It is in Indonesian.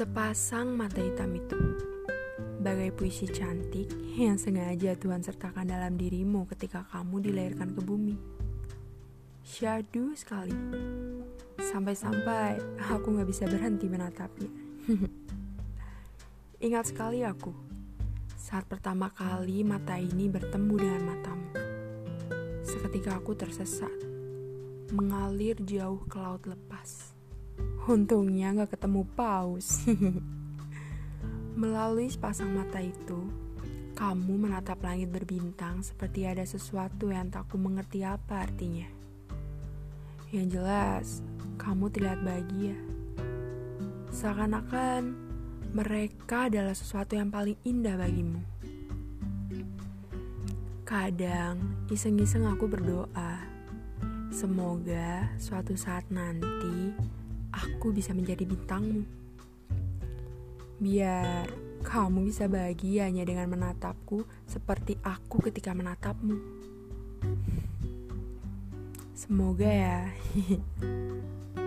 Sepasang mata hitam itu. Bagai puisi cantik yang sengaja Tuhan sertakan dalam dirimu ketika kamu dilahirkan ke bumi. Syadu sekali. Sampai-sampai aku gak bisa berhenti menatapnya. Ingat sekali aku Saat pertama kali mata ini bertemu dengan matamu. Seketika aku tersesat Mengalir jauh ke laut lepas Untungnya gak ketemu paus. Melalui sepasang mata itu, kamu menatap langit berbintang seperti ada sesuatu yang tak ku mengerti apa artinya. Yang jelas, kamu terlihat bahagia. Seakan-akan mereka adalah sesuatu yang paling indah bagimu. Kadang, iseng-iseng aku berdoa, semoga suatu saat nanti aku bisa menjadi bintangmu. Biar kamu bisa bahagianya dengan menatapku seperti aku ketika menatapmu. Semoga ya.